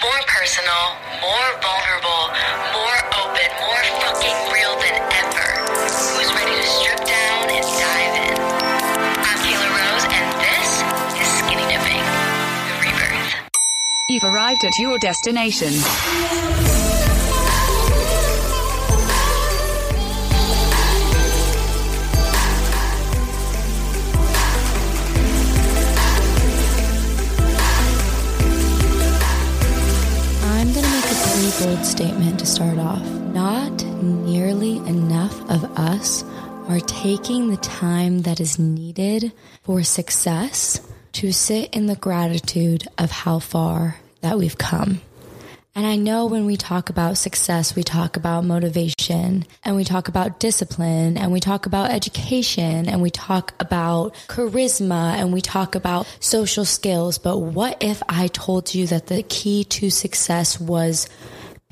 More personal, more vulnerable, more open, more fucking real than ever. Who's ready to strip down and dive in? I'm Kayla Rose, and this is Skinny Dipping, the rebirth. You've arrived at your destination. Bold statement to start off. Not nearly enough of us are taking the time that is needed for success to sit in the gratitude of how far that we've come. And I know when we talk about success, we talk about motivation and we talk about discipline and we talk about education and we talk about charisma and we talk about social skills. But what if I told you that the key to success was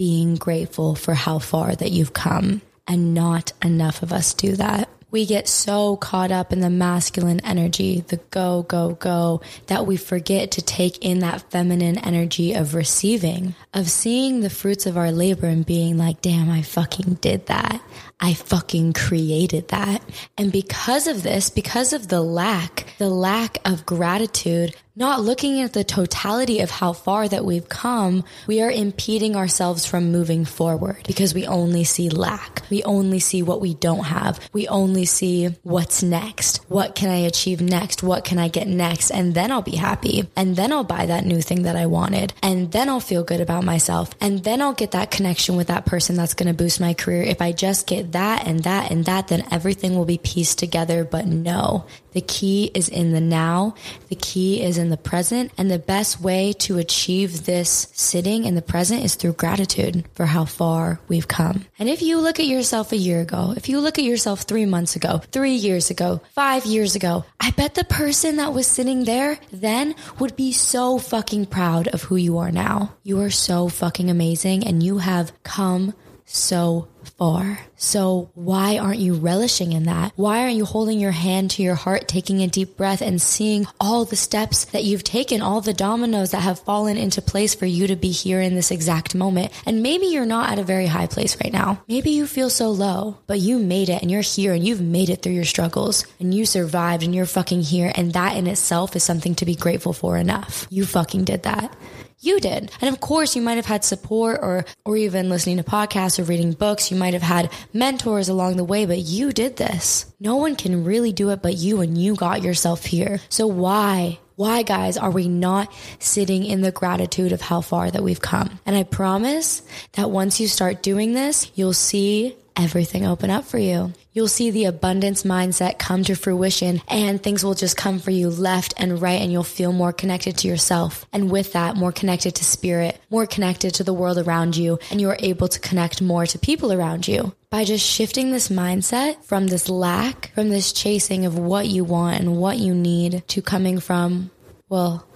being grateful for how far that you've come? And not enough of us do that we get so caught up in the masculine energy, the go, go, go, that we forget to take in that feminine energy of receiving, of seeing the fruits of our labor and being like, damn, I fucking did that. I fucking created that. And because of this, because of the lack, the lack of gratitude, not looking at the totality of how far that we've come, we are impeding ourselves from moving forward because we only see lack. We only see what we don't have. We only see what's next. What can I achieve next? What can I get next? And then I'll be happy. And then I'll buy that new thing that I wanted. And then I'll feel good about myself. And then I'll get that connection with that person that's going to boost my career. If I just get that and that and that, then everything will be pieced together. But no, the key is in the now. The key is in the present. And the best way to achieve this sitting in the present is through gratitude for how far we've come. And if you look at yourself a year ago, if you look at yourself three months ago, three years ago, five years ago, I bet the person that was sitting there then would be so fucking proud of who you are now. You are so fucking amazing and you have come so far. So why aren't you relishing in that? Why aren't you holding your hand to your heart, taking a deep breath and seeing all the steps that you've taken, all the dominoes that have fallen into place for you to be here in this exact moment? And maybe you're not at a very high place right now. Maybe you feel so low, but you made it and you're here and you've made it through your struggles and you survived and you're fucking here. And that in itself is something to be grateful for enough. You fucking did that you did. And of course, you might have had support or, or even listening to podcasts or reading books. You might have had mentors along the way, but you did this. No one can really do it but you and you got yourself here. So why? Why, guys, are we not sitting in the gratitude of how far that we've come? And I promise that once you start doing this, you'll see everything open up for you. You'll see the abundance mindset come to fruition and things will just come for you left and right and you'll feel more connected to yourself. And with that, more connected to spirit, more connected to the world around you, and you're able to connect more to people around you. By just shifting this mindset from this lack, from this chasing of what you want and what you need to coming from, well,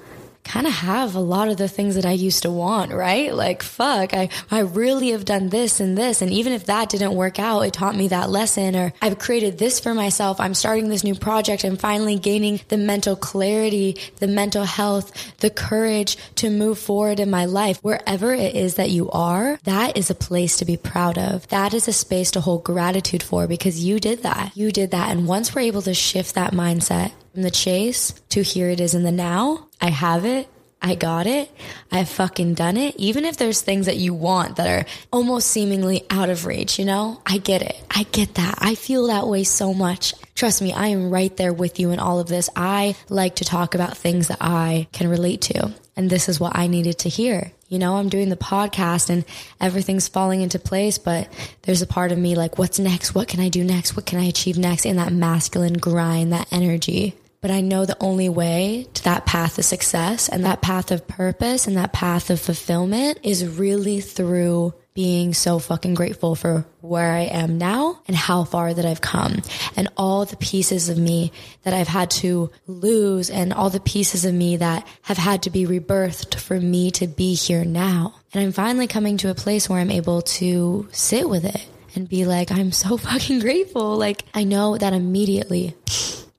kind of have a lot of the things that I used to want, right? Like, fuck, I, I really have done this and this. And even if that didn't work out, it taught me that lesson or I've created this for myself. I'm starting this new project. I'm finally gaining the mental clarity, the mental health, the courage to move forward in my life. Wherever it is that you are, that is a place to be proud of. That is a space to hold gratitude for because you did that. You did that. And once we're able to shift that mindset from the chase to here it is in the now, I have it. I got it. I've fucking done it. Even if there's things that you want that are almost seemingly out of reach, you know, I get it. I get that. I feel that way so much. Trust me, I am right there with you in all of this. I like to talk about things that I can relate to. And this is what I needed to hear. You know, I'm doing the podcast and everything's falling into place, but there's a part of me like, what's next? What can I do next? What can I achieve next? In that masculine grind, that energy. But I know the only way to that path of success and that path of purpose and that path of fulfillment is really through being so fucking grateful for where I am now and how far that I've come and all the pieces of me that I've had to lose and all the pieces of me that have had to be rebirthed for me to be here now. And I'm finally coming to a place where I'm able to sit with it and be like, I'm so fucking grateful. Like I know that immediately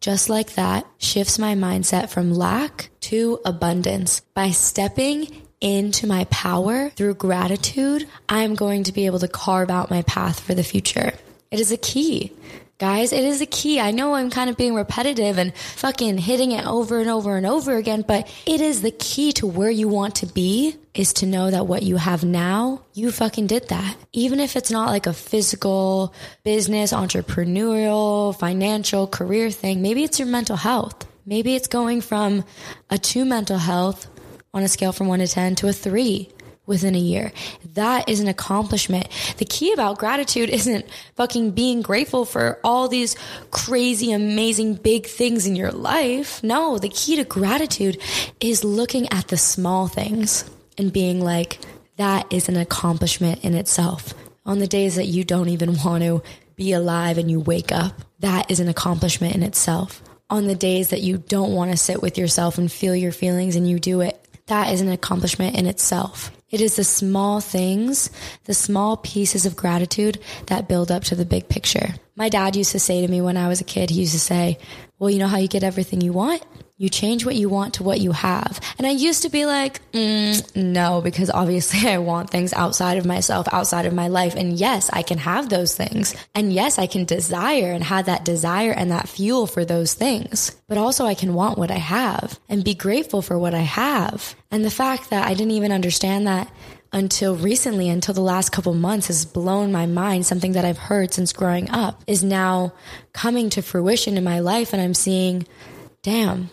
just like that, shifts my mindset from lack to abundance. By stepping into my power through gratitude, I'm going to be able to carve out my path for the future. It is a key. Guys, it is a key. I know I'm kind of being repetitive and fucking hitting it over and over and over again, but it is the key to where you want to be is to know that what you have now, you fucking did that. Even if it's not like a physical, business, entrepreneurial, financial, career thing, maybe it's your mental health. Maybe it's going from a two mental health on a scale from one to 10 to a three within a year. That is an accomplishment. The key about gratitude isn't fucking being grateful for all these crazy, amazing, big things in your life. No, the key to gratitude is looking at the small things and being like, that is an accomplishment in itself. On the days that you don't even want to be alive and you wake up, that is an accomplishment in itself. On the days that you don't want to sit with yourself and feel your feelings and you do it, that is an accomplishment in itself. It is the small things, the small pieces of gratitude that build up to the big picture. My dad used to say to me when I was a kid, he used to say, Well, you know how you get everything you want? You change what you want to what you have. And I used to be like, mm, no, because obviously I want things outside of myself, outside of my life. And yes, I can have those things. And yes, I can desire and have that desire and that fuel for those things. But also I can want what I have and be grateful for what I have. And the fact that I didn't even understand that until recently, until the last couple months has blown my mind. Something that I've heard since growing up is now coming to fruition in my life. And I'm seeing, damn,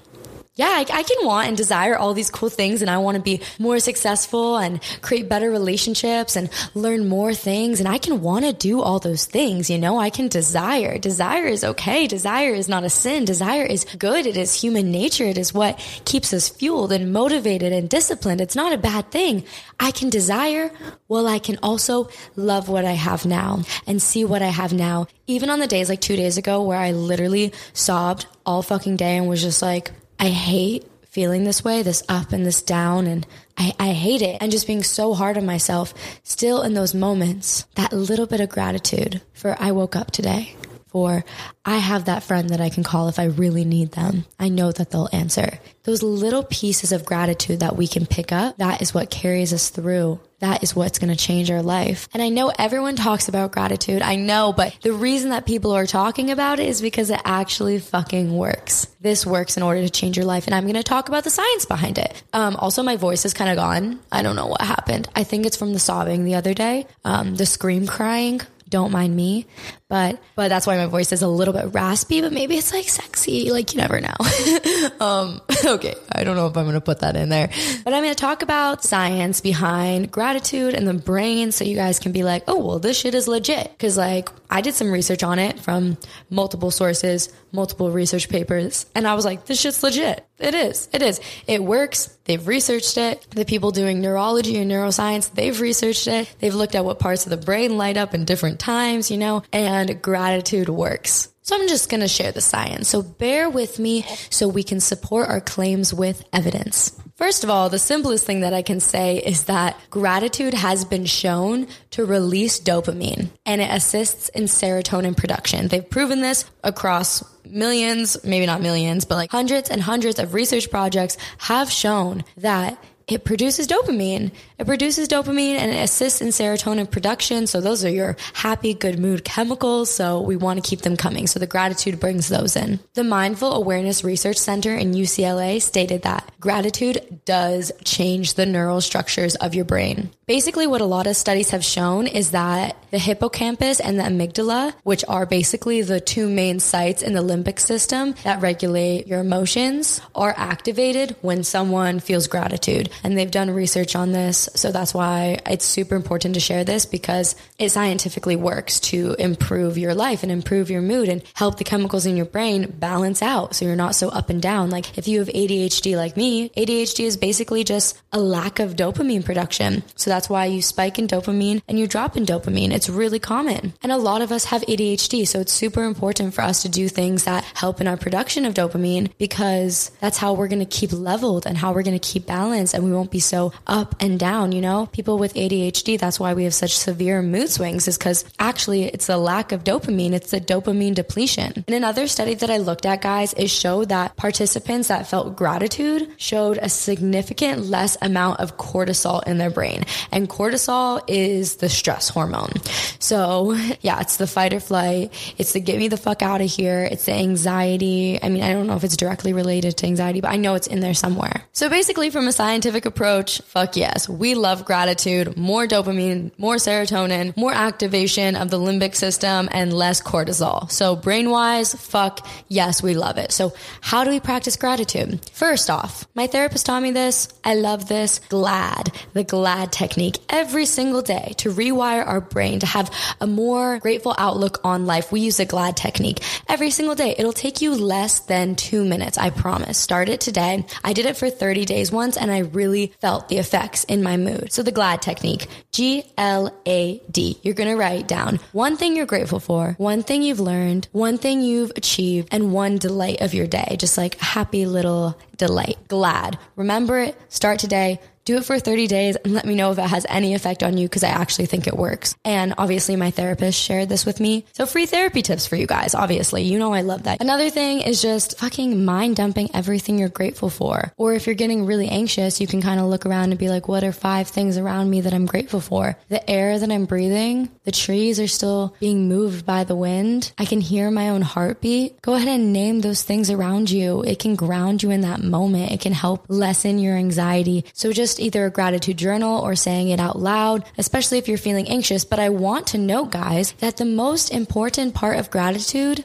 yeah, I, I, can want and desire all these cool things and I want to be more successful and create better relationships and learn more things. And I can want to do all those things. You know, I can desire. Desire is okay. Desire is not a sin. Desire is good. It is human nature. It is what keeps us fueled and motivated and disciplined. It's not a bad thing. I can desire while I can also love what I have now and see what I have now. Even on the days like two days ago where I literally sobbed all fucking day and was just like, I hate feeling this way, this up and this down, and I, I hate it. And just being so hard on myself, still in those moments, that little bit of gratitude for I woke up today, for I have that friend that I can call if I really need them. I know that they'll answer. Those little pieces of gratitude that we can pick up, that is what carries us through that is what's going to change our life. And I know everyone talks about gratitude. I know, but the reason that people are talking about it is because it actually fucking works. This works in order to change your life. And I'm going to talk about the science behind it. Um, also, my voice is kind of gone. I don't know what happened. I think it's from the sobbing the other day, um, the scream crying don't mind me but but that's why my voice is a little bit raspy but maybe it's like sexy. Like you never know. Um okay i don't know if i'm gonna put that in there. But i'm gonna talk about science behind gratitude and the brain so you guys can be like oh well this shit is legit. Because like i did some research on it from multiple sources multiple research papers and i was like this shit's legit. It is. It is. It works. They've researched it. The people doing neurology and neuroscience they've researched it. They've looked at what parts of the brain light up in different times you know and gratitude works So I'm just going to share the science. So bear with me so we can support our claims with evidence. First of all, the simplest thing that I can say is that gratitude has been shown to release dopamine and it assists in serotonin production. They've proven this across millions, maybe not millions, but like hundreds and hundreds of research projects have shown that it produces dopamine. It produces dopamine and it assists in serotonin production. So those are your happy, good mood chemicals. So we want to keep them coming. So the gratitude brings those in. The Mindful Awareness Research Center in UCLA stated that gratitude does change the neural structures of your brain. Basically, what a lot of studies have shown is that the hippocampus and the amygdala, which are basically the two main sites in the limbic system that regulate your emotions, are activated when someone feels gratitude. And they've done research on this. So that's why it's super important to share this because it scientifically works to improve your life and improve your mood and help the chemicals in your brain balance out so you're not so up and down. Like if you have ADHD like me, ADHD is basically just a lack of dopamine production. So that's why you spike in dopamine and you drop in dopamine. It's really common. And a lot of us have ADHD. So it's super important for us to do things that help in our production of dopamine because that's how we're going to keep leveled and how we're going to keep balanced and we won't be so up and down, you know? People with ADHD, that's why we have such severe mood swings is because actually it's a lack of dopamine. It's the dopamine depletion. And another study that I looked at, guys, is showed that participants that felt gratitude showed a significant less amount of cortisol in their brain. And cortisol is the stress hormone. So yeah, it's the fight or flight. It's the get me the fuck out of here. It's the anxiety. I mean, I don't know if it's directly related to anxiety, but I know it's in there somewhere. So basically from a scientific approach, fuck yes. We love gratitude, more dopamine, more serotonin, more activation of the limbic system and less cortisol. So brain wise, fuck yes, we love it. So how do we practice gratitude? First off, my therapist taught me this. I love this. GLAD, the GLAD technique every single day to rewire our brain to have a more grateful outlook on life. We use the GLAD technique every single day. It'll take you less than two minutes. I promise. Start it today. I did it for 30 days once and I really felt the effects in my mood. So the GLAD technique, G L A D. You're going to write down one thing you're grateful for, one thing you've learned, one thing you've achieved, and one delight of your day. Just like a happy little delight. GLAD. Remember it. Start today do it for 30 days and let me know if it has any effect on you because I actually think it works. And obviously, my therapist shared this with me. So, free therapy tips for you guys, obviously. You know, I love that. Another thing is just fucking mind dumping everything you're grateful for. Or if you're getting really anxious, you can kind of look around and be like, what are five things around me that I'm grateful for? The air that I'm breathing, the trees are still being moved by the wind. I can hear my own heartbeat. Go ahead and name those things around you. It can ground you in that moment. It can help lessen your anxiety. So, just just either a gratitude journal or saying it out loud, especially if you're feeling anxious. But I want to note, guys, that the most important part of gratitude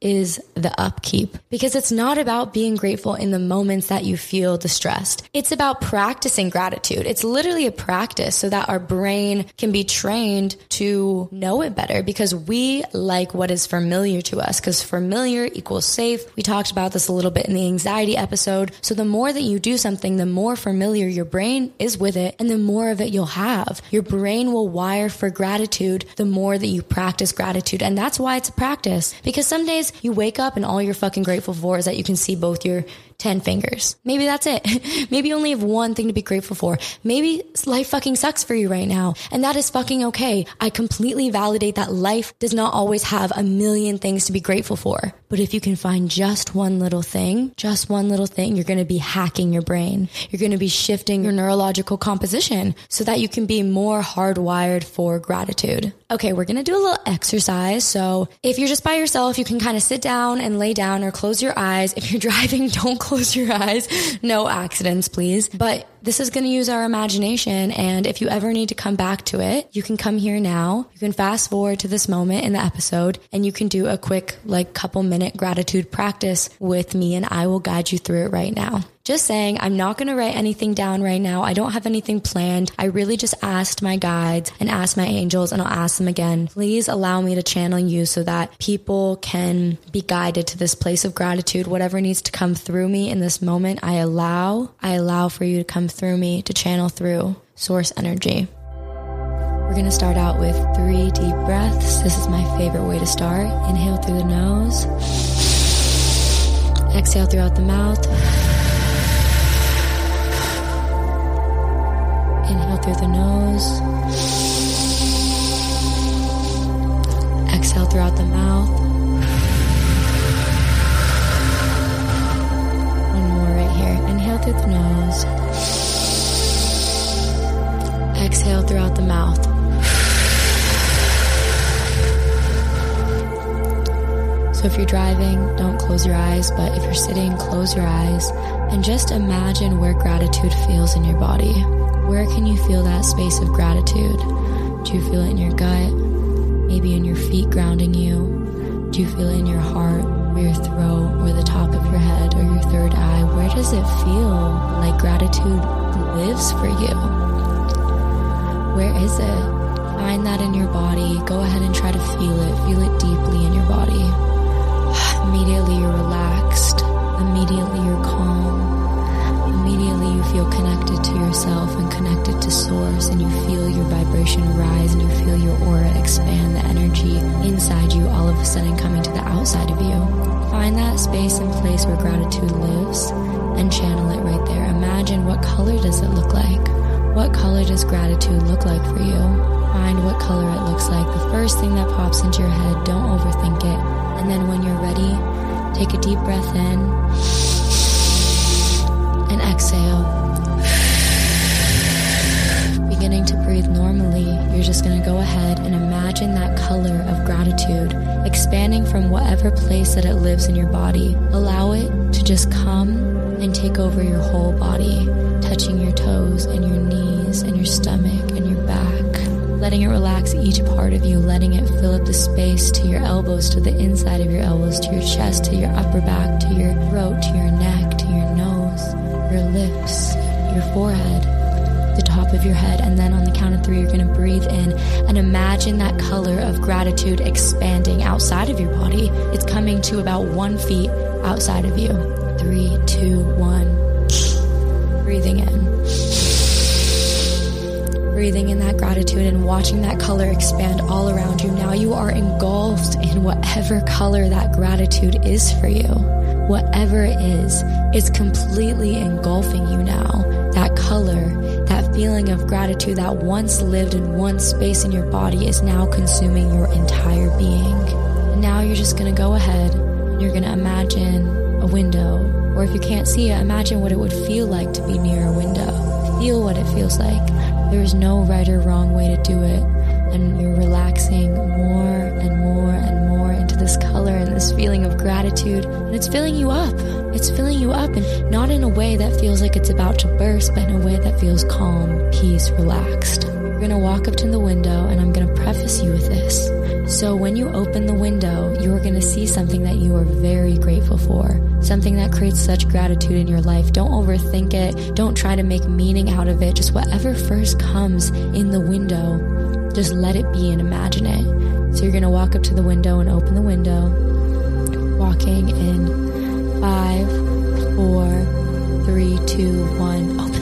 is the upkeep because it's not about being grateful in the moments that you feel distressed. It's about practicing gratitude. It's literally a practice so that our brain can be trained to know it better because we like what is familiar to us because familiar equals safe. We talked about this a little bit in the anxiety episode. So the more that you do something, the more familiar your brain is with it and the more of it you'll have. Your brain will wire for gratitude the more that you practice gratitude. And that's why it's a practice because some days you wake up and all you're fucking grateful for is that you can see both your 10 fingers. Maybe that's it. Maybe you only have one thing to be grateful for. Maybe life fucking sucks for you right now. And that is fucking okay. I completely validate that life does not always have a million things to be grateful for. But if you can find just one little thing, just one little thing, you're going to be hacking your brain. You're going to be shifting your neurological composition so that you can be more hardwired for gratitude. Okay, we're going to do a little exercise. So if you're just by yourself, you can kind of sit down and lay down or close your eyes. If you're driving, don't close your eyes. No accidents, please. But this is going to use our imagination. And if you ever need to come back to it, you can come here now. You can fast forward to this moment in the episode and you can do a quick, like, couple minute gratitude practice with me and I will guide you through it right now. Just saying, I'm not going to write anything down right now. I don't have anything planned. I really just asked my guides and asked my angels, and I'll ask them again. Please allow me to channel you so that people can be guided to this place of gratitude. Whatever needs to come through me in this moment, I allow. I allow for you to come through me to channel through source energy. We're going to start out with three deep breaths. This is my favorite way to start. Inhale through the nose, exhale throughout the mouth. Through the nose, exhale throughout the mouth. One more right here. Inhale through the nose, exhale throughout the mouth. So if you're driving, don't close your eyes, but if you're sitting, close your eyes and just imagine where gratitude feels in your body. Where can you feel that space of gratitude? Do you feel it in your gut? Maybe in your feet grounding you? Do you feel it in your heart, or your throat, or the top of your head, or your third eye? Where does it feel like gratitude lives for you? Where is it? Find that in your body. Go ahead and try to feel it. Feel it deeply in your body. Immediately you're relaxed. Immediately you're calm. Immediately you feel connected to yourself and connected to source and you feel your vibration rise and you feel your aura expand, the energy inside you all of a sudden coming to the outside of you. Find that space and place where gratitude lives and channel it right there. Imagine what color does it look like? What color does gratitude look like for you? Find what color it looks like. The first thing that pops into your head, don't overthink it. And then when you're ready, take a deep breath in and exhale. Beginning to breathe normally, you're just going to go ahead and imagine that color of gratitude expanding from whatever place that it lives in your body. Allow it to just come and take over your whole body, touching your toes and your knees and your stomach and your back letting it relax each part of you, letting it fill up the space to your elbows, to the inside of your elbows, to your chest, to your upper back, to your throat, to your neck, to your nose, your lips, your forehead, the top of your head. And then on the count of three, you're going to breathe in and imagine that color of gratitude expanding outside of your body. It's coming to about one feet outside of you. Three, two, one. Breathing in breathing in that gratitude and watching that color expand all around you. Now you are engulfed in whatever color that gratitude is for you. Whatever it is, it's completely engulfing you now. That color, that feeling of gratitude that once lived in one space in your body is now consuming your entire being. Now you're just to go ahead you're to imagine a window, or if you can't see it, imagine what it would feel like to be near a window. Feel what it feels like. There's no right or wrong way to do it. And you're relaxing more and more and more into this color and this feeling of gratitude. And it's filling you up. It's filling you up and not in a way that feels like it's about to burst, but in a way that feels calm, peace, relaxed. You're going to walk up to the window and I'm going to preface you with this. So when you open the window, you're going to see something that you are very grateful for. Something that creates such gratitude in your life. Don't overthink it. Don't try to make meaning out of it. Just whatever first comes in the window, just let it be and imagine it. So you're going to walk up to the window and open the window. Walking in five, four, three, two, one. Open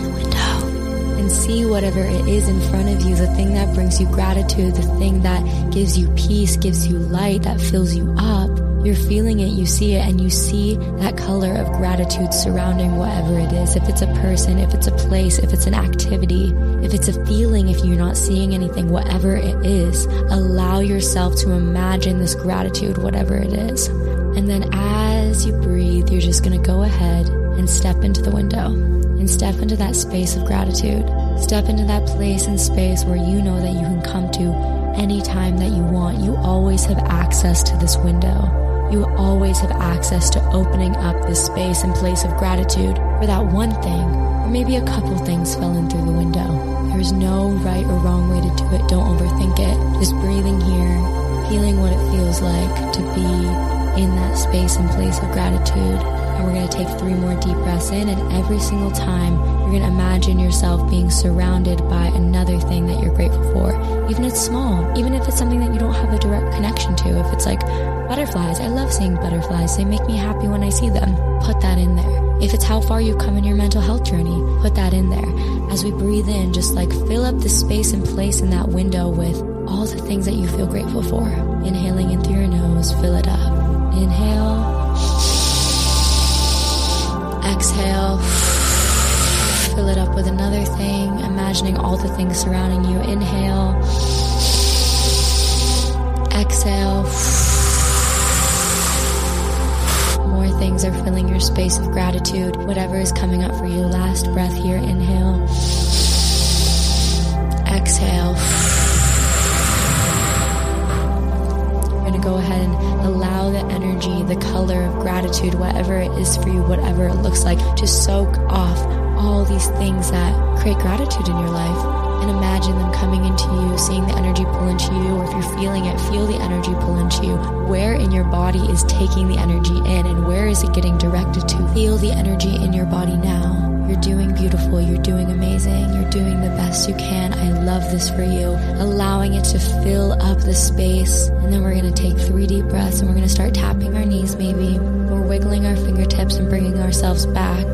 and see whatever it is in front of you, the thing that brings you gratitude, the thing that gives you peace, gives you light, that fills you up. You're feeling it, you see it, and you see that color of gratitude surrounding whatever it is. If it's a person, if it's a place, if it's an activity, if it's a feeling, if you're not seeing anything, whatever it is, allow yourself to imagine this gratitude, whatever it is. And then as you breathe, you're just to go ahead and step into the window and step into that space of gratitude. Step into that place and space where you know that you can come to anytime that you want. You always have access to this window. You always have access to opening up this space and place of gratitude for that one thing, or maybe a couple things fell in through the window. There's no right or wrong way to do it. Don't overthink it. Just breathing here, feeling what it feels like to be in that space and place of gratitude. And we're going to take three more deep breaths in, and every single time, you're going to imagine yourself being surrounded by another thing that you're grateful for. Even if it's small, even if it's something that you don't have a direct connection to. If it's like butterflies, I love seeing butterflies. They make me happy when I see them. Put that in there. If it's how far you've come in your mental health journey, put that in there. As we breathe in, just like fill up the space and place in that window with all the things that you feel grateful for. Inhaling in through your nose, fill it up. Inhale. Exhale. Fill it up with another thing, imagining all the things surrounding you. Inhale. Exhale. More things are filling your space of gratitude. Whatever is coming up for you. Last breath here. Inhale. Exhale. You're going to go ahead and allow the color of gratitude, whatever it is for you, whatever it looks like, to soak off all these things that create gratitude in your life. And imagine them coming into you, seeing the energy pull into you, or if you're feeling it, feel the energy pull into you. Where in your body is taking the energy in, and where is it getting directed to? Feel the energy in your body now. You're doing beautiful. You're doing amazing. You're doing the best you can. I love this for you. Allowing it to fill up the space. And then we're going to take three deep breaths and we're going to start tapping our knees maybe. We're wiggling our fingertips and bringing ourselves back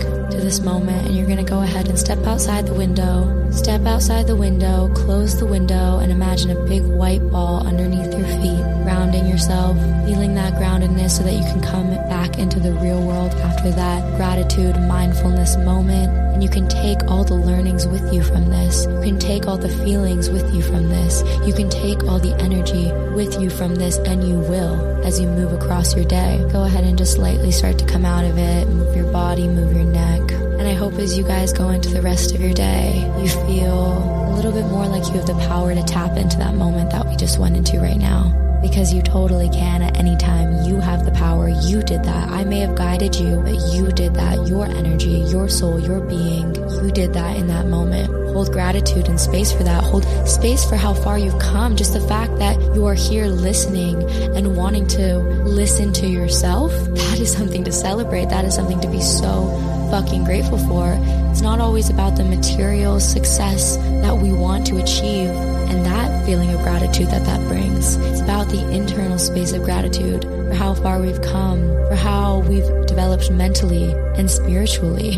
this moment. And you're going to go ahead and step outside the window. Step outside the window, close the window, and imagine a big white ball underneath your feet, grounding yourself, feeling that groundedness so that you can come back into the real world after that gratitude, mindfulness moment. And you can take all the learnings with you from this. You can take all the feelings with you from this. You can take all the energy with you from this, and you will as you move across your day. Go ahead and just lightly start to come out of it. Move your body, move your neck. And I hope as you guys go into the rest of your day, you feel a little bit more like you have the power to tap into that moment that we just went into right now because you totally can at any time. You have the power. You did that. I may have guided you, but you did that. Your energy, your soul, your being, you did that in that moment. Hold gratitude and space for that. Hold space for how far you've come. Just the fact that you are here listening and wanting to listen to yourself, that is something to celebrate. That is something to be so fucking grateful for. It's not always about the material success that we want to achieve and that feeling of gratitude that that brings. It's about the internal space of gratitude for how far we've come, for how we've developed mentally and spiritually.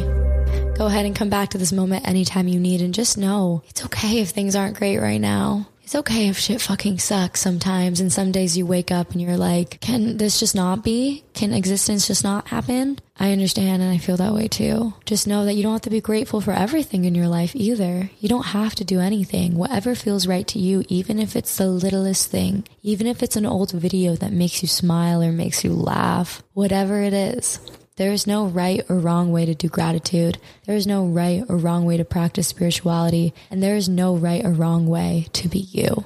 Go ahead and come back to this moment anytime you need and just know it's okay if things aren't great right now. It's okay if shit fucking sucks sometimes and some days you wake up and you're like, can this just not be? Can existence just not happen? I understand and I feel that way too. Just know that you don't have to be grateful for everything in your life either. You don't have to do anything. Whatever feels right to you, even if it's the littlest thing, even if it's an old video that makes you smile or makes you laugh, whatever it is. There is no right or wrong way to do gratitude. There is no right or wrong way to practice spirituality. And there is no right or wrong way to be you.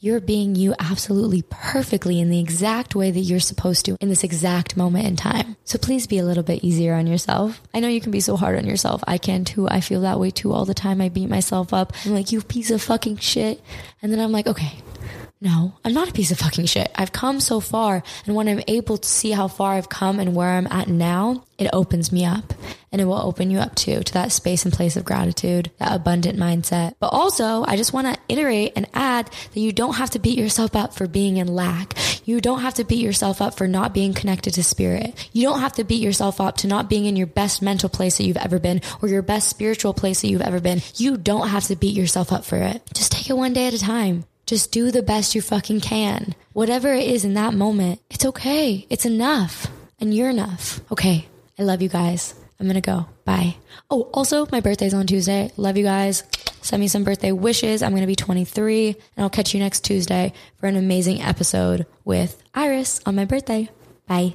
You're being you absolutely perfectly in the exact way that you're supposed to in this exact moment in time. So please be a little bit easier on yourself. I know you can be so hard on yourself. I can too. I feel that way too all the time. I beat myself up. I'm like, you piece of fucking shit. And then I'm like, okay, no, I'm not a piece of fucking shit. I've come so far. And when I'm able to see how far I've come and where I'm at now, it opens me up and it will open you up too, to that space and place of gratitude, that abundant mindset. But also, I just want to iterate and add that you don't have to beat yourself up for being in lack. You don't have to beat yourself up for not being connected to spirit. You don't have to beat yourself up to not being in your best mental place that you've ever been or your best spiritual place that you've ever been. You don't have to beat yourself up for it. Just take it one day at a time. Just do the best you fucking can. Whatever it is in that moment, it's okay. It's enough. And you're enough. Okay. I love you guys. I'm gonna go. Bye. Oh, also, my birthday's on Tuesday. Love you guys. Send me some birthday wishes. I'm gonna be 23, and I'll catch you next Tuesday for an amazing episode with Iris on my birthday. Bye.